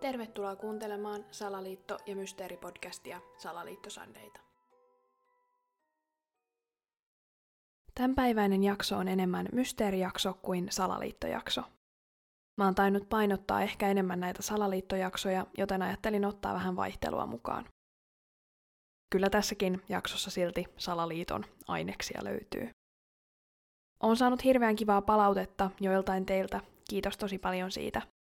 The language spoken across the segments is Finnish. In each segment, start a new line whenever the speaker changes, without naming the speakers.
Tervetuloa kuuntelemaan Salaliitto- ja Mysteeripodcastia Salaliittosandeita. Tämänpäiväinen jakso on enemmän mysteerijakso kuin salaliittojakso. Mä oon tainnut painottaa ehkä enemmän näitä salaliittojaksoja, joten ajattelin ottaa vähän vaihtelua mukaan. Kyllä tässäkin jaksossa silti salaliiton aineksia löytyy. Oon saanut hirveän kivaa palautetta joiltain teiltä, kiitos tosi paljon siitä.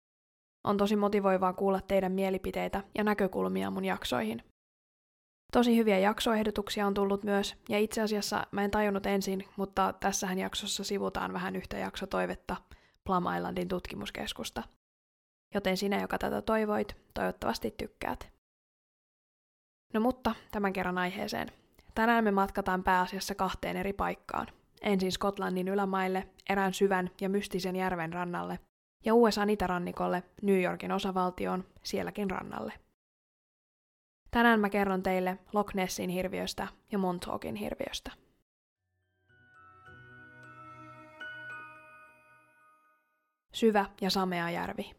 On tosi motivoivaa kuulla teidän mielipiteitä ja näkökulmia mun jaksoihin. Tosi hyviä jaksoehdotuksia on tullut myös, ja itse asiassa mä en tajunnut ensin, mutta tässähän jaksossa sivutaan vähän yhtä jaksotoivetta Plum Islandin tutkimuskeskusta. Joten sinä, joka tätä toivoit, toivottavasti tykkäät. No mutta tämän kerran aiheeseen. Tänään me matkataan pääasiassa kahteen eri paikkaan. Ensin Skotlannin ylämaille, erään syvän ja mystisen järven rannalle, ja USA itärannikolle, New Yorkin osavaltioon, sielläkin rannalle. Tänään mä kerron teille Loch Nessin hirviöstä ja Montaugin hirviöstä. Syvä ja samea järvi.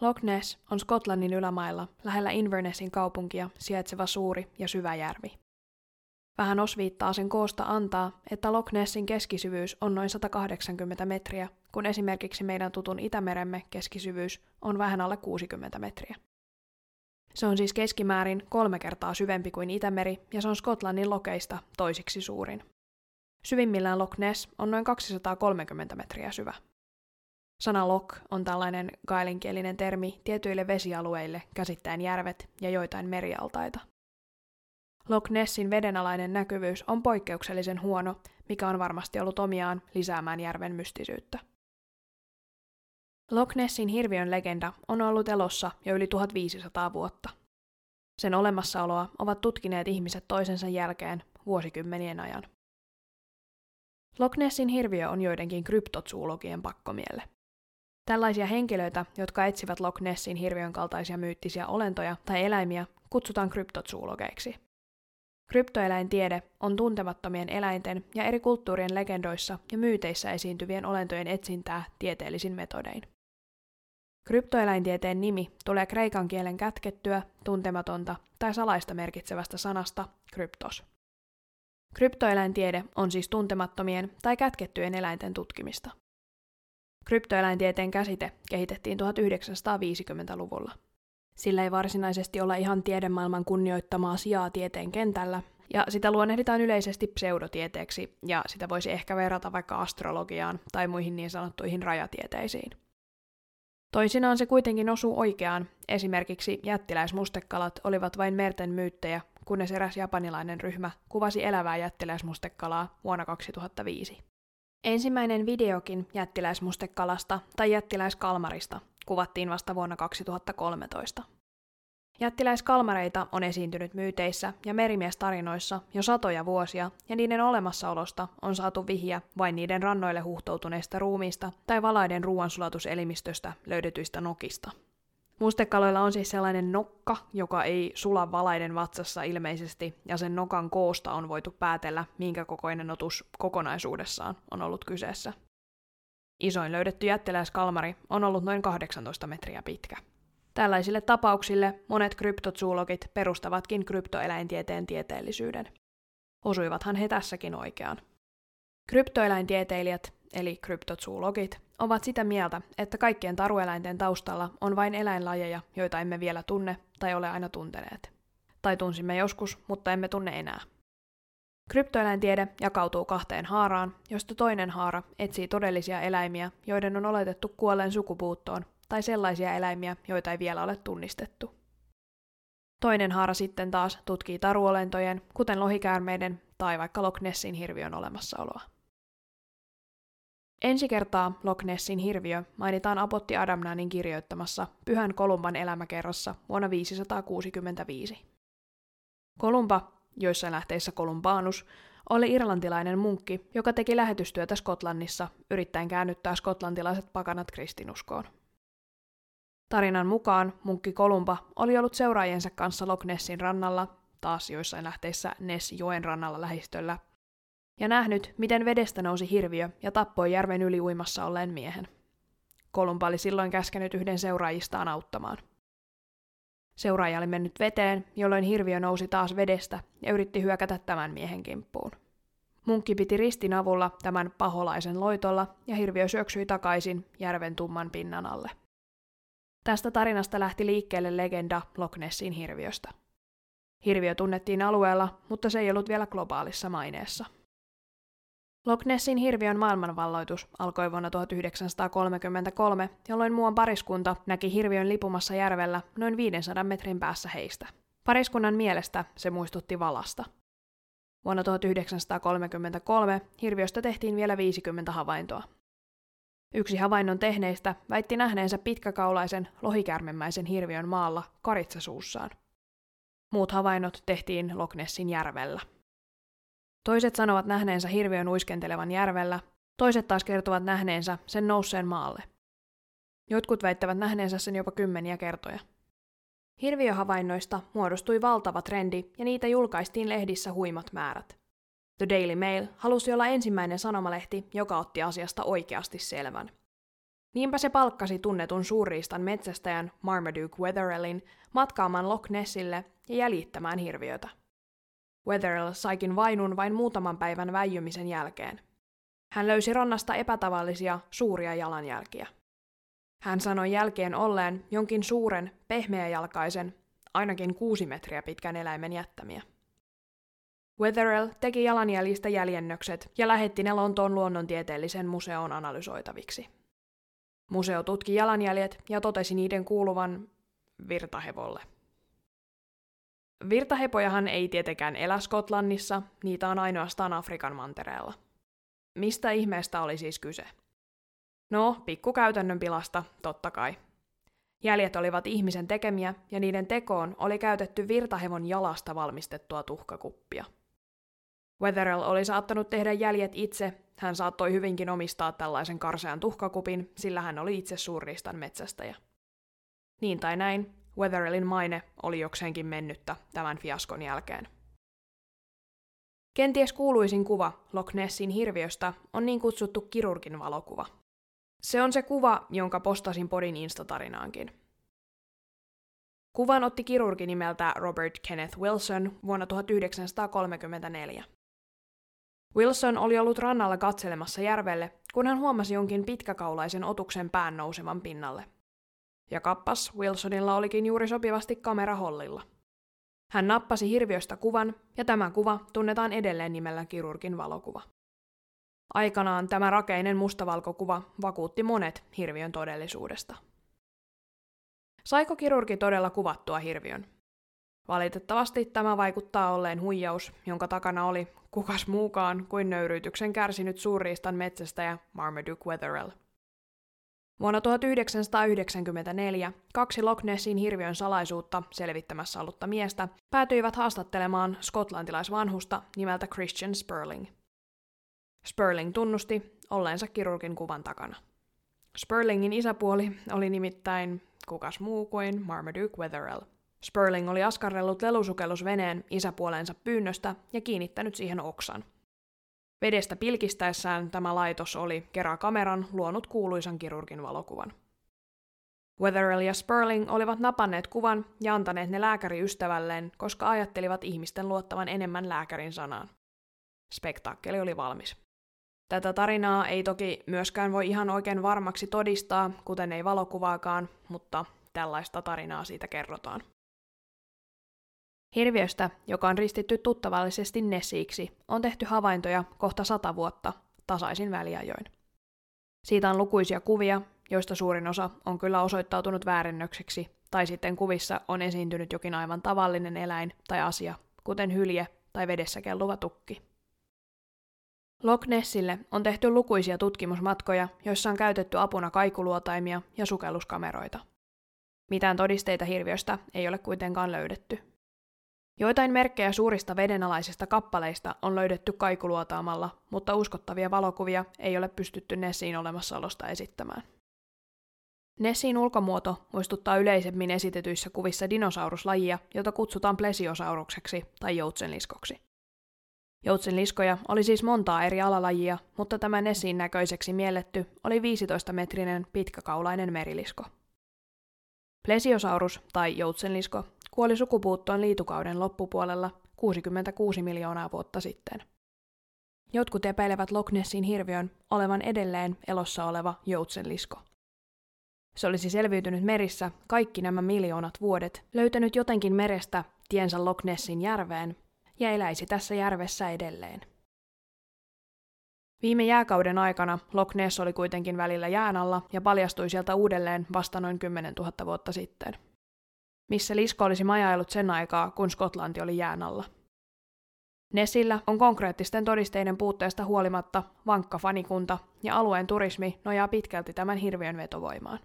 Loch Ness on Skotlannin ylämailla lähellä Invernessin kaupunkia sijaitseva suuri ja syvä järvi. Vähän osviittaa sen koosta antaa, että Loch Nessin keskisyvyys on noin 180 metriä, kun esimerkiksi meidän tutun Itämeremme keskisyvyys on vähän alle 60 metriä. Se on siis keskimäärin kolme kertaa syvempi kuin Itämeri ja se on Skotlannin lokeista toisiksi suurin. Syvimmillään Loch Ness on noin 230 metriä syvä. Sana loch on tällainen gaelinkielinen termi tietyille vesialueille käsittäen järvet ja joitain merialtaita. Loch Nessin vedenalainen näkyvyys on poikkeuksellisen huono, mikä on varmasti ollut omiaan lisäämään järven mystisyyttä. Loch Nessin hirviön legenda on ollut elossa jo yli 1500 vuotta. Sen olemassaoloa ovat tutkineet ihmiset toisensa jälkeen vuosikymmenien ajan. Loch Nessin hirviö on joidenkin kryptotsuologien pakkomielle. Tällaisia henkilöitä, jotka etsivät Loch Nessin hirviön kaltaisia myyttisiä olentoja tai eläimiä, kutsutaan kryptotsuologeiksi. Kryptoeläintiede on tuntemattomien eläinten ja eri kulttuurien legendoissa ja myyteissä esiintyvien olentojen etsintää tieteellisin metodein. Kryptoeläintieteen nimi tulee kreikan kielen kätkettyä, tuntematonta tai salaista merkitsevästä sanasta kryptos. Kryptoeläintiede on siis tuntemattomien tai kätkettyjen eläinten tutkimista. Kryptoeläintieteen käsite kehitettiin 1950-luvulla. Sillä ei varsinaisesti olla ihan tiedemaailman kunnioittamaa sijaa tieteen kentällä, ja sitä luonnehditaan yleisesti pseudotieteeksi, ja sitä voisi ehkä verrata vaikka astrologiaan tai muihin niin sanottuihin rajatieteisiin. Toisinaan se kuitenkin osuu oikeaan, esimerkiksi jättiläismustekalat olivat vain merten myyttejä, kunnes eräs japanilainen ryhmä kuvasi elävää jättiläismustekalaa vuonna 2005. Ensimmäinen videokin jättiläismustekalasta tai jättiläiskalmarista kuvattiin vasta vuonna 2013. Jättiläiskalmareita on esiintynyt myyteissä ja merimiestarinoissa jo satoja vuosia, ja niiden olemassaolosta on saatu vihiä vain niiden rannoille huhtoutuneista ruumiista tai valaiden ruoansulatuselimistöstä löydetyistä nokista. Mustekaloilla on siis sellainen nokka, joka ei sula valaiden vatsassa ilmeisesti, ja sen nokan koosta on voitu päätellä, minkä kokoinen otus kokonaisuudessaan on ollut kyseessä. Isoin löydetty jättiläiskalmari on ollut noin 18 metriä pitkä. Tällaisille tapauksille monet kryptotsuologit perustavatkin kryptoeläintieteen tieteellisyyden. Osuivathan he tässäkin oikeaan. Kryptoeläintieteilijät, eli kryptotsuologit, ovat sitä mieltä, että kaikkien tarueläinten taustalla on vain eläinlajeja, joita emme vielä tunne tai ole aina tunteneet. Tai tunsimme joskus, mutta emme tunne enää. Kryptoeläintiede jakautuu kahteen haaraan, josta toinen haara etsii todellisia eläimiä, joiden on oletettu kuolleen sukupuuttoon, tai sellaisia eläimiä, joita ei vielä ole tunnistettu. Toinen haara sitten taas tutkii taruolentojen, kuten lohikäärmeiden tai vaikka Loch Nessin hirviön olemassaoloa. Ensi kertaa Loch Nessin hirviö mainitaan Apotti Adamnanin kirjoittamassa Pyhän Kolumban elämäkerrassa vuonna 565. Kolumba, joissain lähteissä Kolumbanus, oli irlantilainen munkki, joka teki lähetystyötä Skotlannissa yrittäen käännyttää skotlantilaiset pakanat kristinuskoon. Tarinan mukaan munkki Kolumba oli ollut seuraajiensa kanssa Loch Nessin rannalla, taas joissain lähteissä Ness joen rannalla lähistöllä, ja nähnyt, miten vedestä nousi hirviö ja tappoi järven yli uimassa olleen miehen. Kolumba oli silloin käskenyt yhden seuraajistaan auttamaan. Seuraaja oli mennyt veteen, jolloin hirviö nousi taas vedestä ja yritti hyökätä tämän miehen kimppuun. Munkki piti ristin avulla tämän paholaisen loitolla ja hirviö syöksyi takaisin järven tumman pinnan alle. Tästä tarinasta lähti liikkeelle legenda Loch Nessin hirviöstä. Hirviö tunnettiin alueella, mutta se ei ollut vielä globaalissa maineessa. Loch Nessin hirviön maailmanvalloitus alkoi vuonna 1933, jolloin muuan pariskunta näki hirviön lipumassa järvellä noin 500 metrin päässä heistä. Pariskunnan mielestä se muistutti valasta. Vuonna 1933 hirviöstä tehtiin vielä 50 havaintoa. Yksi havainnon tehneistä väitti nähneensä pitkäkaulaisen lohikärmemäisen hirviön maalla karitsasuussaan. Muut havainnot tehtiin Loch Nessin järvellä. Toiset sanovat nähneensä hirviön uiskentelevan järvellä, toiset taas kertovat nähneensä sen nousseen maalle. Jotkut väittävät nähneensä sen jopa kymmeniä kertoja. Hirviöhavainnoista muodostui valtava trendi ja niitä julkaistiin lehdissä huimat määrät. The Daily Mail halusi olla ensimmäinen sanomalehti, joka otti asiasta oikeasti selvän. Niinpä se palkkasi tunnetun suurriistan metsästäjän Marmaduke Wetherellin matkaamaan Loch Nessille ja jäljittämään hirviötä. Wetherell saikin vainun vain muutaman päivän väijymisen jälkeen. Hän löysi rannasta epätavallisia, suuria jalanjälkiä. Hän sanoi jälkeen olleen jonkin suuren, pehmeäjalkaisen, ainakin kuusi metriä pitkän eläimen jättämiä. Wetherell teki jalanjäljistä jäljennökset ja lähetti ne Lontoon luonnontieteellisen museoon analysoitaviksi. Museo tutki jalanjäljet ja totesi niiden kuuluvan virtahevolle. Virtahepojahan ei tietenkään elä Skotlannissa, niitä on ainoastaan Afrikan mantereella. Mistä ihmeestä oli siis kyse? No, pikku käytännön pilasta, totta kai. Jäljet olivat ihmisen tekemiä ja niiden tekoon oli käytetty virtahevon jalasta valmistettua tuhkakuppia. Wetherell oli saattanut tehdä jäljet itse, hän saattoi hyvinkin omistaa tällaisen karsean tuhkakupin, sillä hän oli itse suurriistan metsästäjä. Niin tai näin, Wetherellin maine oli jokseenkin mennyttä tämän fiaskon jälkeen. Kenties kuuluisin kuva Loch Nessin hirviöstä on niin kutsuttu kirurgin valokuva. Se on se kuva, jonka postasin podin instatarinaankin. Kuvan otti kirurgi nimeltä Robert Kenneth Wilson vuonna 1934. Wilson oli ollut rannalla katselemassa järvelle, kun hän huomasi jonkin pitkäkaulaisen otuksen pään nousevan pinnalle – ja kappas Wilsonilla olikin juuri sopivasti kamera hollilla. Hän nappasi hirviöstä kuvan, ja tämä kuva tunnetaan edelleen nimellä kirurgin valokuva. Aikanaan tämä rakeinen mustavalkokuva vakuutti monet hirviön todellisuudesta. Saiko kirurgi todella kuvattua hirviön? Valitettavasti tämä vaikuttaa olleen huijaus, jonka takana oli kukas muukaan kuin nöyryytyksen kärsinyt suurriistan metsästäjä Marmaduke Wetherell – Vuonna 1994 kaksi Loch Nessin hirviön salaisuutta selvittämässä ollutta miestä päätyivät haastattelemaan skotlantilaisvanhusta nimeltä Christian Sperling. Sperling tunnusti olleensa kirurgin kuvan takana. Sperlingin isäpuoli oli nimittäin kukas muu kuin Marmaduke Wetherell. Sperling oli askarrellut lelusukellusveneen isäpuolensa pyynnöstä ja kiinnittänyt siihen oksan – Vedestä pilkistäessään tämä laitos oli kameran luonut kuuluisan kirurgin valokuvan. Wetherell ja Sperling olivat napanneet kuvan ja antaneet ne lääkäriystävälleen, koska ajattelivat ihmisten luottavan enemmän lääkärin sanaan. Spektaakkeli oli valmis. Tätä tarinaa ei toki myöskään voi ihan oikein varmaksi todistaa, kuten ei valokuvaakaan, mutta tällaista tarinaa siitä kerrotaan. Hirviöstä, joka on ristitty tuttavallisesti Nessiiksi, on tehty havaintoja kohta sata vuotta tasaisin väliajoin. Siitä on lukuisia kuvia, joista suurin osa on kyllä osoittautunut väärennökseksi, tai sitten kuvissa on esiintynyt jokin aivan tavallinen eläin tai asia, kuten hylje tai vedessä kelluva tukki. Loch Nessille on tehty lukuisia tutkimusmatkoja, joissa on käytetty apuna kaikuluotaimia ja sukelluskameroita. Mitään todisteita hirviöstä ei ole kuitenkaan löydetty. Joitain merkkejä suurista vedenalaisista kappaleista on löydetty kaikuluotaamalla, mutta uskottavia valokuvia ei ole pystytty Nessiin olemassaolosta esittämään. Nessiin ulkomuoto muistuttaa yleisemmin esitetyissä kuvissa dinosauruslajia, jota kutsutaan plesiosaurukseksi tai joutsenliskoksi. Joutsenliskoja oli siis montaa eri alalajia, mutta tämä Nessin näköiseksi mielletty oli 15-metrinen pitkäkaulainen merilisko. Plesiosaurus tai joutsenlisko kuoli sukupuuttoon liitukauden loppupuolella 66 miljoonaa vuotta sitten. Jotkut epäilevät Loch Nessin hirviön olevan edelleen elossa oleva joutsenlisko. Se olisi selviytynyt merissä kaikki nämä miljoonat vuodet, löytänyt jotenkin merestä tiensä Loch Nessin järveen ja eläisi tässä järvessä edelleen. Viime jääkauden aikana Loch Ness oli kuitenkin välillä jään alla ja paljastui sieltä uudelleen vasta noin 10 000 vuotta sitten. Missä lisko olisi majaillut sen aikaa, kun Skotlanti oli jään alla. Nessillä on konkreettisten todisteiden puutteesta huolimatta vankka fanikunta ja alueen turismi nojaa pitkälti tämän hirviön vetovoimaan.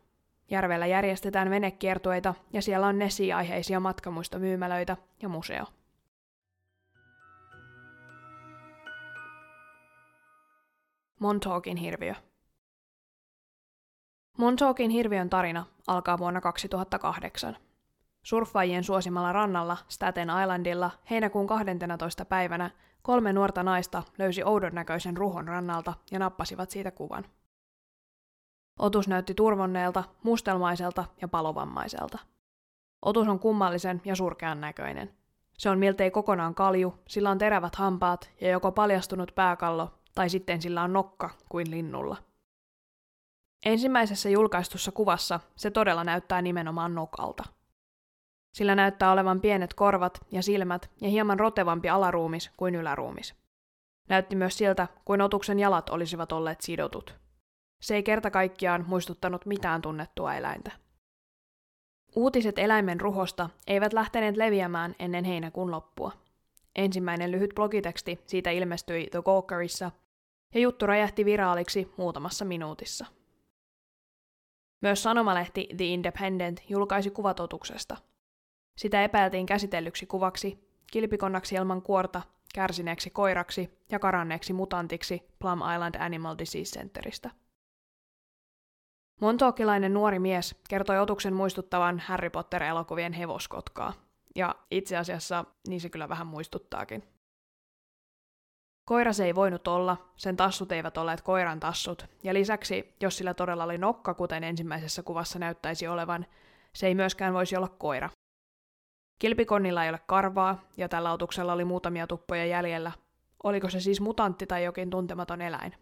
Järvellä järjestetään venekiertueita ja siellä on Nessi-aiheisia matkamuistomyymälöitä ja museo. Montaugin hirviö. Montaugin hirviön tarina alkaa vuonna 2008. Surffaajien suosimalla rannalla Staten Islandilla heinäkuun 12. päivänä kolme nuorta naista löysi oudon näköisen ruhon rannalta ja nappasivat siitä kuvan. Otus näytti turvonneelta, mustelmaiselta ja palovammaiselta. Otus on kummallisen ja surkean näköinen. Se on miltei kokonaan kalju, sillä on terävät hampaat ja joko paljastunut pääkallo tai sitten sillä on nokka kuin linnulla. Ensimmäisessä julkaistussa kuvassa se todella näyttää nimenomaan nokalta. Sillä näyttää olevan pienet korvat ja silmät ja hieman rotevampi alaruumis kuin yläruumis. Näytti myös siltä, kuin otuksen jalat olisivat olleet sidotut. Se ei kerta kaikkiaan muistuttanut mitään tunnettua eläintä. Uutiset eläimen ruhosta eivät lähteneet leviämään ennen heinäkuun loppua. Ensimmäinen lyhyt blogiteksti siitä ilmestyi The Gawkerissa ja juttu räjähti viraaliksi muutamassa minuutissa. Myös sanomalehti The Independent julkaisi kuvatotuksesta. Sitä epäiltiin käsitellyksi kuvaksi, kilpikonnaksi ilman kuorta, kärsineeksi koiraksi ja karanneeksi mutantiksi Plum Island Animal Disease Centeristä. Montookilainen nuori mies kertoi otuksen muistuttavan Harry Potter-elokuvien hevoskotkaa, ja itse asiassa niin se kyllä vähän muistuttaakin. Koira se ei voinut olla, sen tassut eivät olleet koiran tassut, ja lisäksi, jos sillä todella oli nokka, kuten ensimmäisessä kuvassa näyttäisi olevan, se ei myöskään voisi olla koira. Kilpikonnilla ei ole karvaa, ja tällä otuksella oli muutamia tuppoja jäljellä. Oliko se siis mutantti tai jokin tuntematon eläin?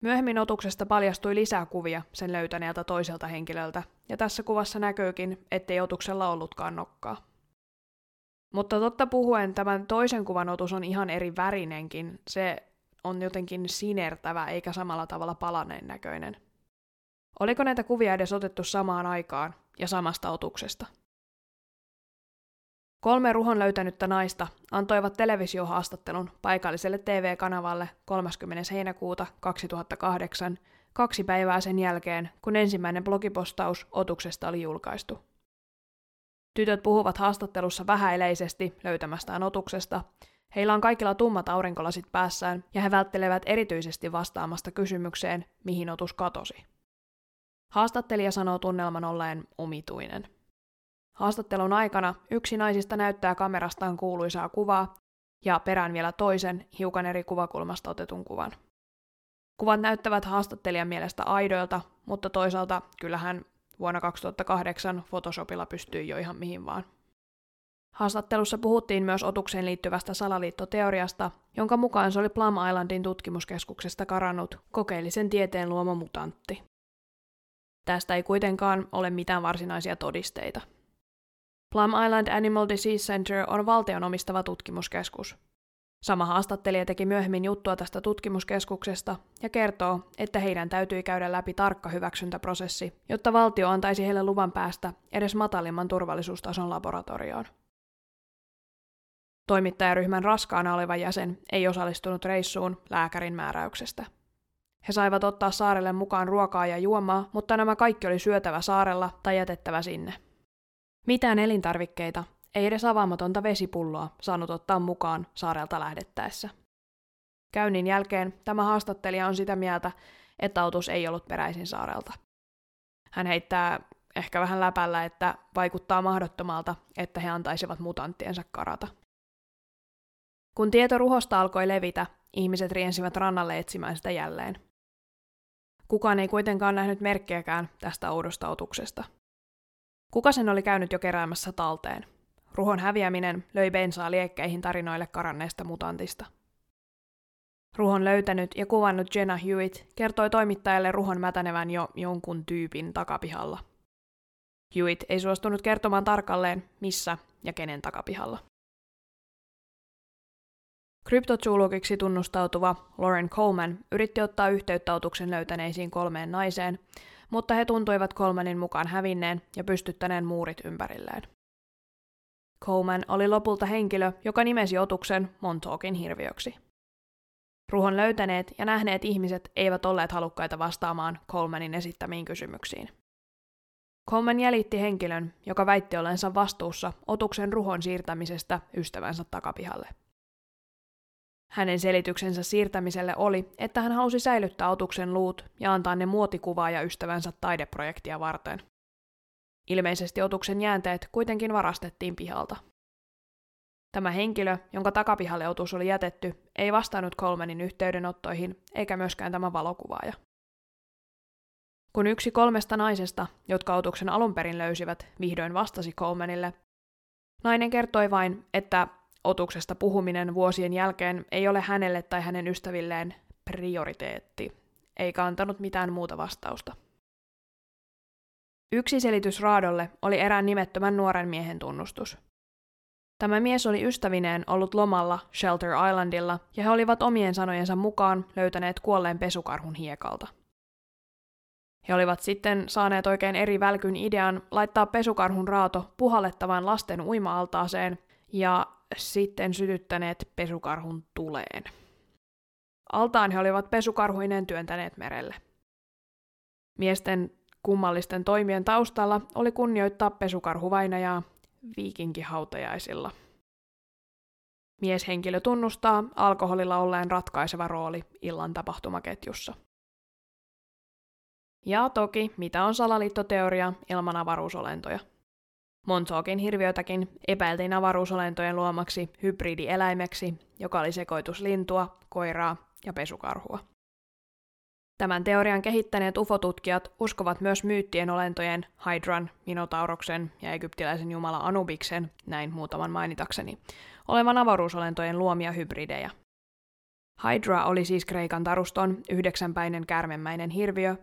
Myöhemmin otuksesta paljastui lisää kuvia sen löytäneeltä toiselta henkilöltä, ja tässä kuvassa näkyykin, ettei otuksella ollutkaan nokkaa. Mutta totta puhuen tämän toisen kuvan otus on ihan eri värinenkin. Se on jotenkin sinertävä eikä samalla tavalla palaneen näköinen. Oliko näitä kuvia edes otettu samaan aikaan ja samasta otuksesta? Kolme ruhon löytänyttä naista antoivat televisiohaastattelun paikalliselle TV-kanavalle 30. heinäkuuta 2008, kaksi päivää sen jälkeen, kun ensimmäinen blogipostaus otuksesta oli julkaistu. Tytöt puhuvat haastattelussa vähäileisesti löytämästään otuksesta. Heillä on kaikilla tummat aurinkolasit päässään ja he välttelevät erityisesti vastaamasta kysymykseen, mihin otus katosi. Haastattelija sanoo tunnelman olleen omituinen. Haastattelun aikana yksi naisista näyttää kamerastaan kuuluisaa kuvaa ja perään vielä toisen, hiukan eri kuvakulmasta otetun kuvan. Kuvat näyttävät haastattelijan mielestä aidoilta, mutta toisaalta kyllähän vuonna 2008 Photoshopilla pystyy jo ihan mihin vaan. Haastattelussa puhuttiin myös otukseen liittyvästä salaliittoteoriasta, jonka mukaan se oli Plum Islandin tutkimuskeskuksesta karannut kokeellisen tieteen luoma mutantti. Tästä ei kuitenkaan ole mitään varsinaisia todisteita. Plum Island Animal Disease Center on valtion omistava tutkimuskeskus. Sama haastattelija teki myöhemmin juttua tästä tutkimuskeskuksesta ja kertoo, että heidän täytyi käydä läpi tarkka hyväksyntäprosessi, jotta valtio antaisi heille luvan päästä edes matalimman turvallisuustason laboratorioon. Toimittajaryhmän raskaana oleva jäsen ei osallistunut reissuun lääkärin määräyksestä. He saivat ottaa saarelle mukaan ruokaa ja juomaa, mutta nämä kaikki oli syötävä saarella tai jätettävä sinne. Mitään elintarvikkeita, ei edes avaamatonta vesipulloa saanut ottaa mukaan saarelta lähdettäessä. Käynnin jälkeen tämä haastattelija on sitä mieltä, että autus ei ollut peräisin saarelta. Hän heittää ehkä vähän läpällä, että vaikuttaa mahdottomalta, että he antaisivat mutanttiensa karata. Kun tieto ruhosta alkoi levitä, ihmiset riensivät rannalle etsimään sitä jälleen. Kukaan ei kuitenkaan nähnyt merkkejäkään tästä oudosta otuksesta. Kuka sen oli käynyt jo keräämässä talteen? Ruhon häviäminen löi bensaa liekkeihin tarinoille karanneesta mutantista. Ruhon löytänyt ja kuvannut Jenna Hewitt kertoi toimittajalle ruhon mätänevän jo jonkun tyypin takapihalla. Hewitt ei suostunut kertomaan tarkalleen, missä ja kenen takapihalla. Kryptozoologiksi tunnustautuva Lauren Coleman yritti ottaa yhteyttä otuksen löytäneisiin kolmeen naiseen, mutta he tuntuivat Colemanin mukaan hävinneen ja pystyttäneen muurit ympärilleen. Coleman oli lopulta henkilö, joka nimesi otuksen Montaugin hirviöksi. Ruhon löytäneet ja nähneet ihmiset eivät olleet halukkaita vastaamaan Colemanin esittämiin kysymyksiin. Coleman jäljitti henkilön, joka väitti olensa vastuussa otuksen ruhon siirtämisestä ystävänsä takapihalle. Hänen selityksensä siirtämiselle oli, että hän halusi säilyttää otuksen luut ja antaa ne muotikuvaa ja ystävänsä taideprojektia varten. Ilmeisesti otuksen jäänteet kuitenkin varastettiin pihalta. Tämä henkilö, jonka takapihalle otus oli jätetty, ei vastannut Colmanin yhteydenottoihin eikä myöskään tämä valokuvaaja. Kun yksi kolmesta naisesta, jotka otuksen alun perin löysivät, vihdoin vastasi Colmanille, nainen kertoi vain, että otuksesta puhuminen vuosien jälkeen ei ole hänelle tai hänen ystävilleen prioriteetti, eikä antanut mitään muuta vastausta. Yksi selitys Raadolle oli erään nimettömän nuoren miehen tunnustus. Tämä mies oli ystävineen ollut lomalla Shelter Islandilla, ja he olivat omien sanojensa mukaan löytäneet kuolleen pesukarhun hiekalta. He olivat sitten saaneet oikein eri välkyn idean laittaa pesukarhun raato puhallettavaan lasten uima-altaaseen ja sitten sytyttäneet pesukarhun tuleen. Altaan he olivat pesukarhuineen työntäneet merelle. Miesten kummallisten toimien taustalla oli kunnioittaa pesukarhuvainajaa viikinkihautajaisilla. Mieshenkilö tunnustaa alkoholilla olleen ratkaiseva rooli illan tapahtumaketjussa. Ja toki, mitä on salaliittoteoria ilman avaruusolentoja? Montaugin hirviötäkin epäiltiin avaruusolentojen luomaksi hybridieläimeksi, joka oli sekoitus lintua, koiraa ja pesukarhua. Tämän teorian kehittäneet ufotutkijat uskovat myös myyttien olentojen Hydran, Minotauroksen ja egyptiläisen jumala Anubiksen, näin muutaman mainitakseni, olevan avaruusolentojen luomia hybridejä. Hydra oli siis Kreikan taruston yhdeksänpäinen kärmemäinen hirviö,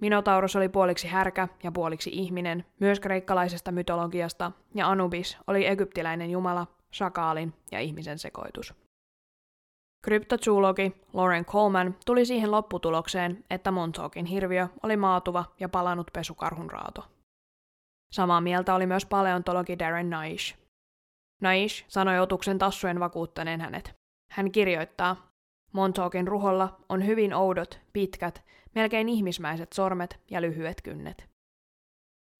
Minotaurus oli puoliksi härkä ja puoliksi ihminen, myös kreikkalaisesta mytologiasta, ja Anubis oli egyptiläinen jumala, shakaalin ja ihmisen sekoitus. Kryptozoologi Lauren Coleman tuli siihen lopputulokseen, että Montaugin hirviö oli maatuva ja palannut pesukarhun raato. Samaa mieltä oli myös paleontologi Darren Naish. Naish sanoi otuksen tassujen vakuuttaneen hänet. Hän kirjoittaa, Montaugin ruholla on hyvin oudot, pitkät, melkein ihmismäiset sormet ja lyhyet kynnet.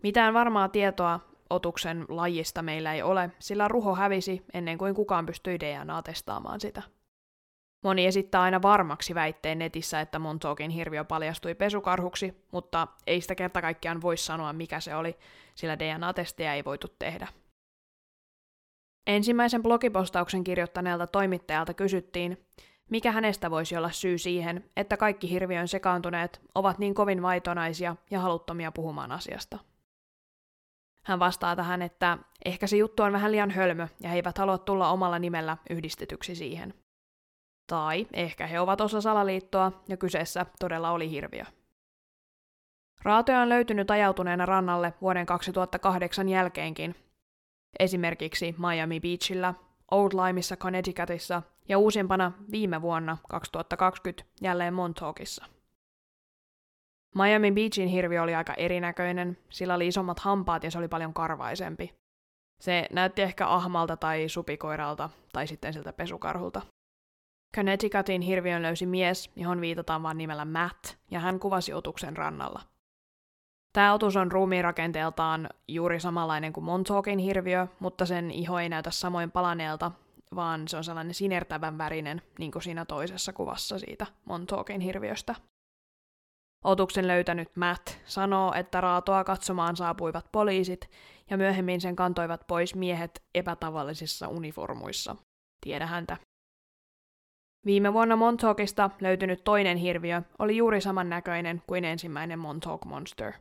Mitään varmaa tietoa otuksen lajista meillä ei ole, sillä ruho hävisi ennen kuin kukaan pystyi DNA-testaamaan sitä. Moni esittää aina varmaksi väitteen netissä, että Montaugin hirviö paljastui pesukarhuksi, mutta ei sitä kerta kaikkiaan voi sanoa, mikä se oli, sillä DNA-testejä ei voitu tehdä. Ensimmäisen blogipostauksen kirjoittaneelta toimittajalta kysyttiin, mikä hänestä voisi olla syy siihen, että kaikki hirviön sekaantuneet ovat niin kovin vaitonaisia ja haluttomia puhumaan asiasta. Hän vastaa tähän, että ehkä se juttu on vähän liian hölmö ja he eivät halua tulla omalla nimellä yhdistetyksi siihen. Tai ehkä he ovat osa salaliittoa ja kyseessä todella oli hirviö. Raatoja on löytynyt ajautuneena rannalle vuoden 2008 jälkeenkin, esimerkiksi Miami Beachillä, Old Limeissa Connecticutissa ja uusimpana viime vuonna 2020 jälleen Montaukissa. Miami Beachin hirvi oli aika erinäköinen, sillä oli isommat hampaat ja se oli paljon karvaisempi. Se näytti ehkä ahmalta tai supikoiralta tai sitten siltä pesukarhulta. Connecticutin hirviön löysi mies, johon viitataan vain nimellä Matt, ja hän kuvasi otuksen rannalla. Tämä otus on ruumiirakenteeltaan juuri samanlainen kuin Montaugin hirviö, mutta sen iho ei näytä samoin palaneelta, vaan se on sellainen sinertävän värinen, niin kuin siinä toisessa kuvassa siitä Montaugin hirviöstä. Otuksen löytänyt Matt sanoo, että raatoa katsomaan saapuivat poliisit, ja myöhemmin sen kantoivat pois miehet epätavallisissa uniformuissa. Tiedä häntä. Viime vuonna Montaukista löytynyt toinen hirviö oli juuri samannäköinen kuin ensimmäinen Montauk Monster.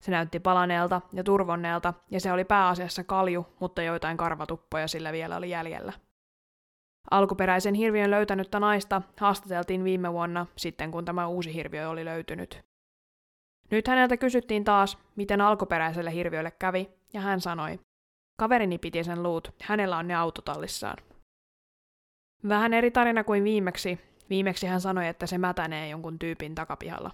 Se näytti palaneelta ja turvonneelta, ja se oli pääasiassa kalju, mutta joitain karvatuppoja sillä vielä oli jäljellä. Alkuperäisen hirviön löytänyttä naista haastateltiin viime vuonna, sitten kun tämä uusi hirviö oli löytynyt. Nyt häneltä kysyttiin taas, miten alkuperäiselle hirviölle kävi, ja hän sanoi, kaverini piti sen luut, hänellä on ne autotallissaan. Vähän eri tarina kuin viimeksi. Viimeksi hän sanoi, että se mätänee jonkun tyypin takapihalla.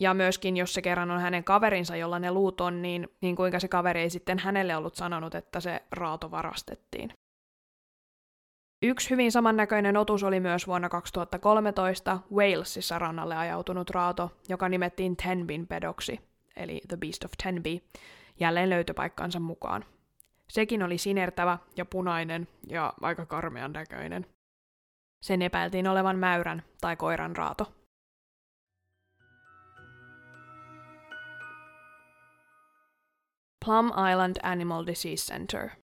Ja myöskin, jos se kerran on hänen kaverinsa, jolla ne luut on, niin, niin kuinka se kaveri ei sitten hänelle ollut sanonut, että se raato varastettiin. Yksi hyvin samannäköinen otus oli myös vuonna 2013 Walesissa rannalle ajautunut raato, joka nimettiin Tenbin pedoksi, eli The Beast of Tenby, jälleen löytöpaikkansa mukaan. Sekin oli sinertävä ja punainen ja aika karmean näköinen. Sen epäiltiin olevan mäyrän tai koiran raato. Plum Island Animal Disease Center –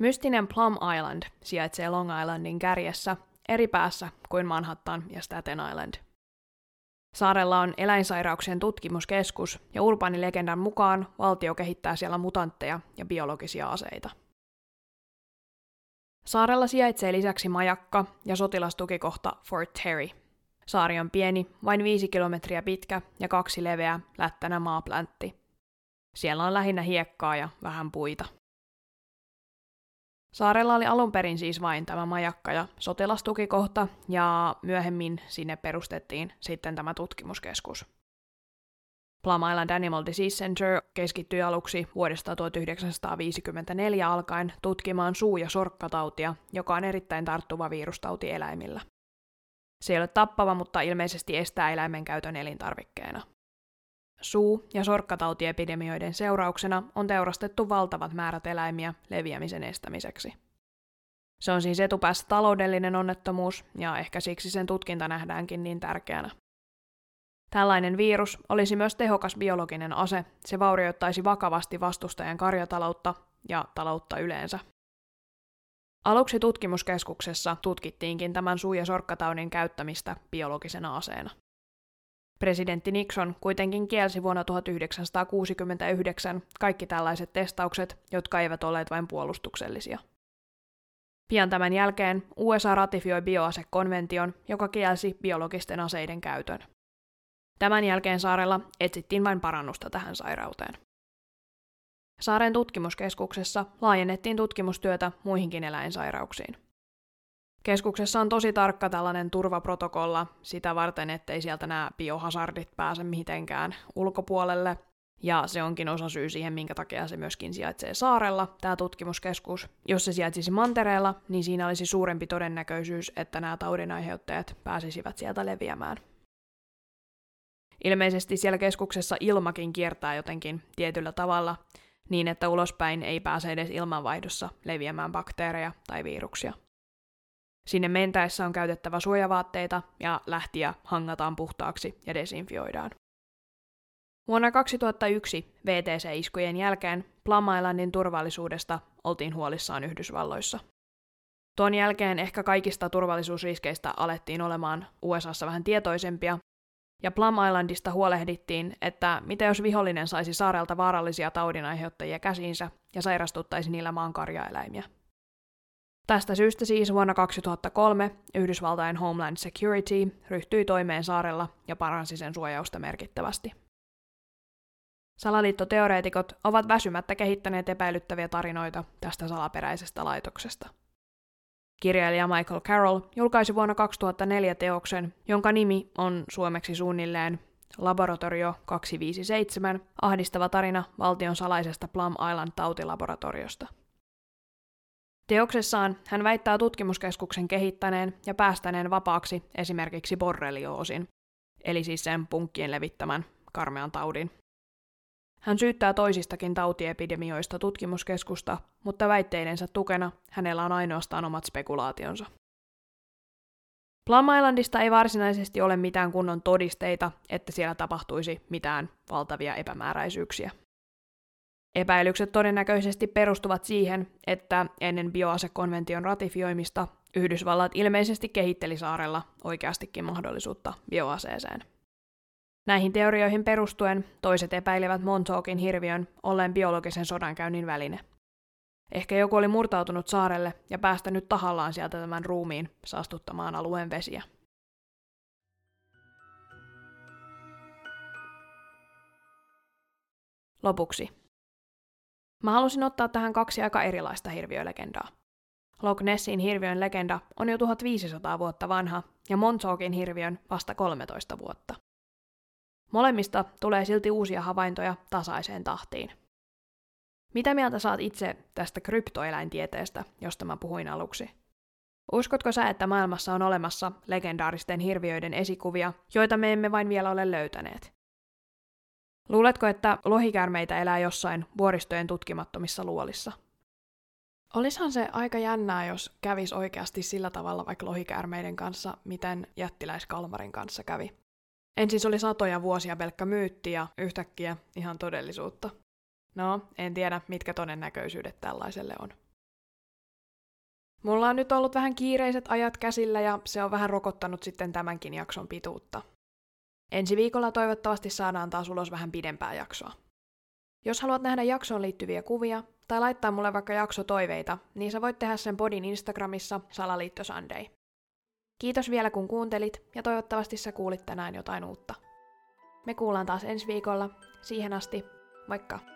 Mystinen Plum Island sijaitsee Long Islandin kärjessä, eri päässä kuin Manhattan ja Staten Island. Saarella on eläinsairauksien tutkimuskeskus ja urbaanilegendan mukaan valtio kehittää siellä mutantteja ja biologisia aseita. Saarella sijaitsee lisäksi majakka ja sotilastukikohta Fort Terry. Saari on pieni, vain viisi kilometriä pitkä ja kaksi leveä, lättänä maapläntti. Siellä on lähinnä hiekkaa ja vähän puita. Saarella oli alun perin siis vain tämä majakka ja sotilastukikohta, ja myöhemmin sinne perustettiin sitten tämä tutkimuskeskus. Plum Island Animal Disease Center keskittyi aluksi vuodesta 1954 alkaen tutkimaan suu- ja sorkkatautia, joka on erittäin tarttuva virustauti eläimillä. Se ei ole tappava, mutta ilmeisesti estää eläimen käytön elintarvikkeena. Suu- ja sorkkatautiepidemioiden seurauksena on teurastettu valtavat määrät eläimiä leviämisen estämiseksi. Se on siis etupäässä taloudellinen onnettomuus, ja ehkä siksi sen tutkinta nähdäänkin niin tärkeänä. Tällainen virus olisi myös tehokas biologinen ase, se vaurioittaisi vakavasti vastustajan karjataloutta ja taloutta yleensä. Aluksi tutkimuskeskuksessa tutkittiinkin tämän suu- ja sorkkataudin käyttämistä biologisena aseena. Presidentti Nixon kuitenkin kielsi vuonna 1969 kaikki tällaiset testaukset, jotka eivät olleet vain puolustuksellisia. Pian tämän jälkeen USA ratifioi bioasekonvention, joka kielsi biologisten aseiden käytön. Tämän jälkeen saarella etsittiin vain parannusta tähän sairauteen. Saaren tutkimuskeskuksessa laajennettiin tutkimustyötä muihinkin eläinsairauksiin. Keskuksessa on tosi tarkka tällainen turvaprotokolla sitä varten, ettei sieltä nämä biohazardit pääse mitenkään ulkopuolelle. Ja se onkin osa syy siihen, minkä takia se myöskin sijaitsee saarella, tämä tutkimuskeskus. Jos se sijaitsisi mantereella, niin siinä olisi suurempi todennäköisyys, että nämä taudinaiheuttajat pääsisivät sieltä leviämään. Ilmeisesti siellä keskuksessa ilmakin kiertää jotenkin tietyllä tavalla, niin että ulospäin ei pääse edes ilmanvaihdossa leviämään bakteereja tai viruksia. Sinne mentäessä on käytettävä suojavaatteita ja lähtiä hangataan puhtaaksi ja desinfioidaan. Vuonna 2001 VTC-iskujen jälkeen Plum Islandin turvallisuudesta oltiin huolissaan Yhdysvalloissa. Tuon jälkeen ehkä kaikista turvallisuusriskeistä alettiin olemaan USAssa vähän tietoisempia, ja Plum Islandista huolehdittiin, että mitä jos vihollinen saisi saarelta vaarallisia taudinaiheuttajia käsiinsä ja sairastuttaisi niillä maan karjaeläimiä. Tästä syystä siis vuonna 2003 Yhdysvaltain Homeland Security ryhtyi toimeen saarella ja paransi sen suojausta merkittävästi. Salaliittoteoreetikot ovat väsymättä kehittäneet epäilyttäviä tarinoita tästä salaperäisestä laitoksesta. Kirjailija Michael Carroll julkaisi vuonna 2004 teoksen, jonka nimi on suomeksi suunnilleen Laboratorio 257, ahdistava tarina valtion salaisesta Plum Island tautilaboratoriosta – Teoksessaan hän väittää tutkimuskeskuksen kehittäneen ja päästäneen vapaaksi esimerkiksi borrelioosin, eli siis sen punkkien levittämän karmean taudin. Hän syyttää toisistakin tautiepidemioista tutkimuskeskusta, mutta väitteidensä tukena hänellä on ainoastaan omat spekulaationsa. Plum Islandista ei varsinaisesti ole mitään kunnon todisteita, että siellä tapahtuisi mitään valtavia epämääräisyyksiä. Epäilykset todennäköisesti perustuvat siihen, että ennen bioasekonvention ratifioimista Yhdysvallat ilmeisesti kehitteli saarella oikeastikin mahdollisuutta bioaseeseen. Näihin teorioihin perustuen toiset epäilevät Montaukin hirviön olleen biologisen sodankäynnin väline. Ehkä joku oli murtautunut saarelle ja päästänyt tahallaan sieltä tämän ruumiin saastuttamaan alueen vesiä. Lopuksi. Mä halusin ottaa tähän kaksi aika erilaista hirviölegendaa. Loch Nessin hirviön legenda on jo 1500 vuotta vanha ja Montaukin hirviön vasta 13 vuotta. Molemmista tulee silti uusia havaintoja tasaiseen tahtiin. Mitä mieltä saat itse tästä kryptoeläintieteestä, josta mä puhuin aluksi? Uskotko sä, että maailmassa on olemassa legendaaristen hirviöiden esikuvia, joita me emme vain vielä ole löytäneet? Luuletko, että lohikäärmeitä elää jossain vuoristojen tutkimattomissa luolissa?
Olisihan se aika jännää, jos kävis oikeasti sillä tavalla vaikka lohikäärmeiden kanssa, miten jättiläiskalmarin kanssa kävi. Ensin se oli satoja vuosia pelkkä myytti ja yhtäkkiä ihan todellisuutta. No, en tiedä, mitkä todennäköisyydet tällaiselle on. Mulla on nyt ollut vähän kiireiset ajat käsillä ja se on vähän rokottanut sitten tämänkin jakson pituutta. Ensi viikolla toivottavasti saadaan taas ulos vähän pidempää jaksoa. Jos haluat nähdä jaksoon liittyviä kuvia tai laittaa mulle vaikka jaksotoiveita, niin sä voit tehdä sen podin Instagramissa Salaliitto Sunday. Kiitos vielä kun kuuntelit ja toivottavasti sä kuulit tänään jotain uutta. Me kuullaan taas ensi viikolla. Siihen asti, moikka!